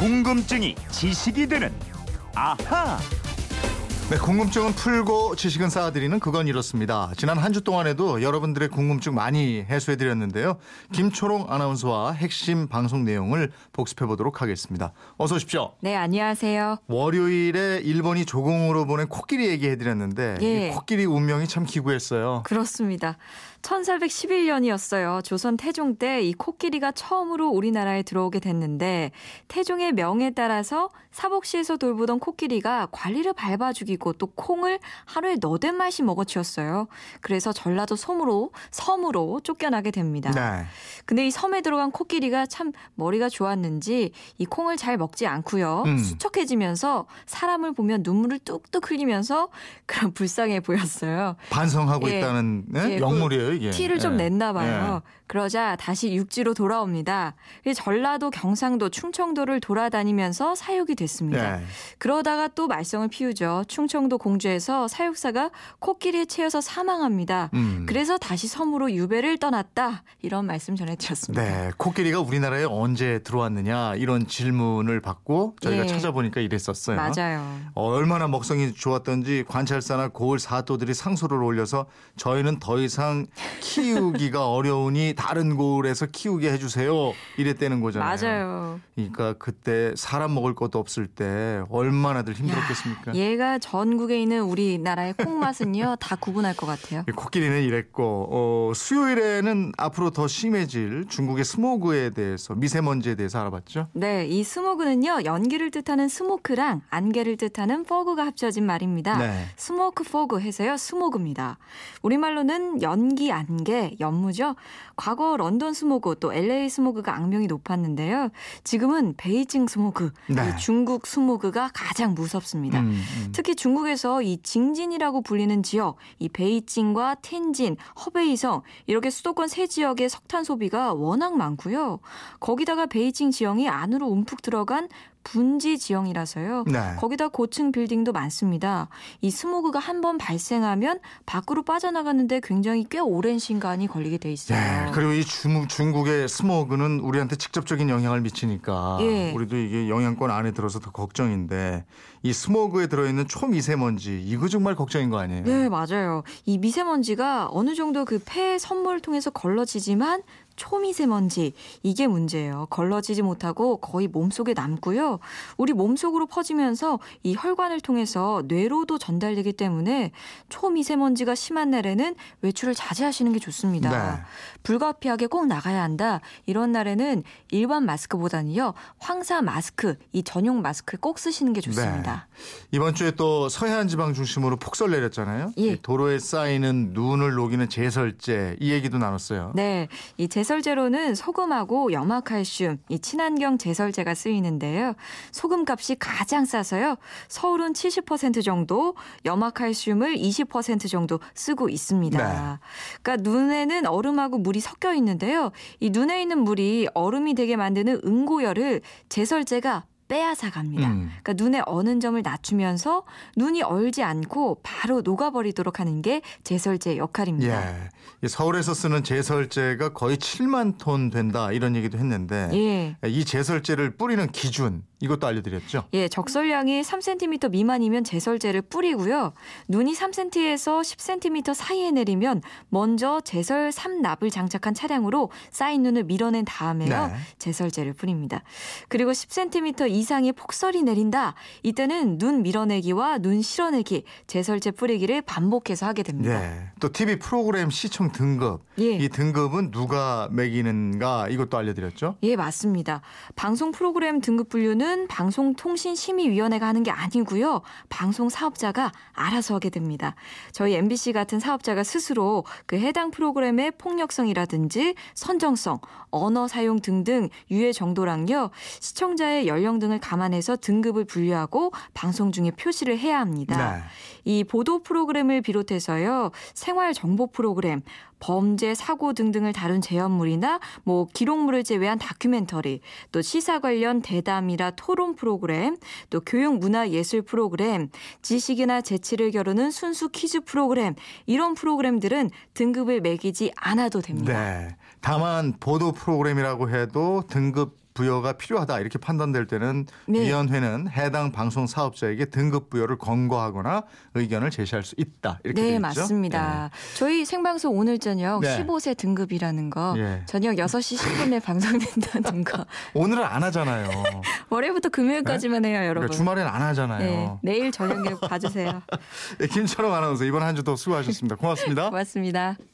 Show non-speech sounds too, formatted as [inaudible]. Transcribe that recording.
궁금증이 지식이 되는 아하. 네, 궁금증은 풀고 지식은 쌓아드리는 그건 이렇습니다. 지난 한 주 동안에도 여러분들의 궁금증 많이 해소해드렸는데요. 김초롱 아나운서와 핵심 방송 내용을 복습해 보도록 하겠습니다. 어서 오십시오. 네, 안녕하세요. 월요일에 일본이 조공으로 보낸 코끼리 얘기해드렸는데 예. 이 코끼리 운명이 참 기구했어요. 그렇습니다. 1411년이었어요. 조선 태종 때 이 코끼리가 처음으로 우리나라에 들어오게 됐는데 태종의 명에 따라서 사복시에서 돌보던 코끼리가 관리를 밟아 죽이고 또 콩을 하루에 너댓 마씩 먹어치웠어요. 그래서 전라도 섬으로 섬으로 쫓겨나게 됩니다. 네. 근데 이 섬에 들어간 코끼리가 참 머리가 좋았는지 이 콩을 잘 먹지 않고요. 음. 수척해지면서 사람을 보면 눈물을 뚝뚝 흘리면서 [laughs] 그런 불쌍해 보였어요. 반성하고 예. 있다는 네? 예, 그 영물이에요, 이게. 티를 좀 예. 냈나 봐요. 그러자 다시 육지로 돌아옵니다. 이 전라도, 경상도, 충청도를 돌아다니면서 사육이 예. 됐습니다. 예. 그러다가 또 말썽을 피우죠. 충청도 공주에서 사육사가 코끼리에 채여서 사망합니다. 음. 그래서 다시 섬으로 유배를 떠났다. 이런 말씀 전해드렸습니다. 네, 코끼리가 우리나라에 언제 들어왔느냐 이런 질문을 받고 저희가 예. 찾아보니까 이랬었어요. 맞아요. 어, 얼마나 먹성이 좋았던지 관찰사나 고을 사또들이 상소를 올려서 저희는 더 이상 키우기가 [laughs] 어려우니 다른 고을에서 키우게 해주세요. 이랬다는 거잖아요. 맞아요. 그러니까 그때 사람 먹을 것도 없을 때 얼마나들 힘들었겠습니까? 얘가 전국에 있는 우리나라의 콩맛은요 [laughs] 다 구분할 것 같아요. 코끼리는 이랬고 어, 수요일에는 앞으로 더 심해질 중국의 스모그에 대해서 미세먼지에 대해서 알아봤죠. 네, 이 스모그는요 연기를 뜻하는 smoke랑 안개를 뜻하는 fog가 합쳐진 말입니다. 네. smoke fog 해서요 스모그입니다. 우리말로는 연기 안개 연무죠. 과거 런던 스모그 또 LA 스모그가 악명이 높았는데요. 지금은 베이징 스모그, 네. 이 중국 스모그가 가장 무섭습니다. 음, 음. 특히 중국에서 이 징진이라고 불리는 지역, 이 베이징과 텐진, 허베이성 이렇게 수도권 세 지역의 석탄 소비가 워낙 많고요. 거기다가 베이징 지형이 안으로 움푹 들어간 분지 지형이라서요. 네. 거기다 고층 빌딩도 많습니다. 이 스모그가 한 번 발생하면 밖으로 빠져나가는데 굉장히 꽤 오랜 시간이 걸리게 돼 있어요. 네, 그리고 이 중, 중국의 스모그는 우리한테 직접적인 영향을 미치니까 예. 우리도 이게 영향권 안에 들어서 더 걱정인데 이 스모그에 들어있는 초미세먼지 이거 정말 걱정인 거 아니에요? 네, 맞아요. 이 미세먼지가 어느 정도 그 폐 섬모를 통해서 걸러지지만 초미세먼지 이게 문제예요. 걸러지지 못하고 거의 몸속에 남고요. 우리 몸속으로 퍼지면서 이 혈관을 통해서 뇌로도 전달되기 때문에 초미세먼지가 심한 날에는 외출을 자제하시는 게 좋습니다. 네. 불가피하게 꼭 나가야 한다. 이런 날에는 일반 마스크보다는요. 황사 마스크, 이 전용 마스크 꼭 쓰시는 게 좋습니다. 이번 주에 또 서해안 지방 중심으로 폭설 내렸잖아요. 예. 이 도로에 쌓이는 눈을 녹이는 제설제 이 얘기도 나눴어요. 네, 이 제설 제로는 소금하고 염화칼슘, 이 친환경 제설제가 쓰이는데요. 소금 값이 가장 싸서요. 서울은 70% 정도, 염화칼슘을 20% 정도 쓰고 있습니다. 네. 그러니까 눈에는 얼음하고 물이 섞여 있는데요. 이 눈에 있는 물이 얼음이 되게 만드는 응고열을 제설제가 빼앗아 갑니다. 음. 그러니까 눈의 어는 점을 낮추면서 눈이 얼지 않고 바로 녹아버리도록 하는 게 제설제 역할입니다. 예. 이 서울에서 쓰는 제설제가 거의 7만 톤 된다 이런 얘기도 했는데 예. 이 제설제를 뿌리는 기준 이것도 알려드렸죠. 예, 적설량이 3cm 미만이면 제설제를 뿌리고요. 눈이 3cm에서 10cm 사이에 내리면 먼저 제설 3납을 장착한 차량으로 쌓인 눈을 밀어낸 다음에요. 네. 제설제를 뿌립니다. 그리고 10cm 이상의 폭설이 내린다. 이때는 눈 밀어내기와 눈 실어내기, 제설제 뿌리기를 반복해서 하게 됩니다. 네. 또 TV 프로그램 시청 등급. 예. 이 등급은 누가 매기는가 이것도 알려드렸죠. 예, 맞습니다. 방송 프로그램 등급 분류는 방송통신심의위원회가 하는 게 아니고요. 방송 사업자가 알아서 하게 됩니다. 저희 MBC 같은 사업자가 스스로 그 해당 프로그램의 폭력성이라든지 선정성, 언어 사용 등등 유해 정도랑요. 시청자의 연령 등을 감안해서 등급을 분류하고 방송 중에 표시를 해야 합니다. 네. 이 보도 프로그램을 비롯해서요. 생활 정보 프로그램, 범죄, 사고 등등을 다룬 재연물이나 뭐 기록물을 제외한 다큐멘터리, 또 시사 관련 대담이라 토론 프로그램, 또 교육 문화 예술 프로그램, 지식이나 재치를 겨루는 순수 퀴즈 프로그램 이런 프로그램들은 등급을 매기지 않아도 됩니다. 네. 다만 보도 프로그램이라고 해도 등급 부여가 필요하다 이렇게 판단될 때는 네. 위원회는 해당 방송 사업자에게 등급 부여를 권고하거나 의견을 제시할 수 있다 이렇게 네, 돼 있죠. 맞습니다. 저희 생방송 오늘 저녁 네. 15세 등급이라는 거 예. 저녁 6시 10분에 [laughs] 방송된다는 거 예. 오늘은 안 하잖아요. [laughs] 월요일부터 금요일까지만 해요, 여러분. 그러니까 주말엔 안 하잖아요. 네, 내일 저녁에 봐주세요. [laughs] 네, 김철웅 아나운서 이번 한 주도 수고하셨습니다. 고맙습니다. 고맙습니다.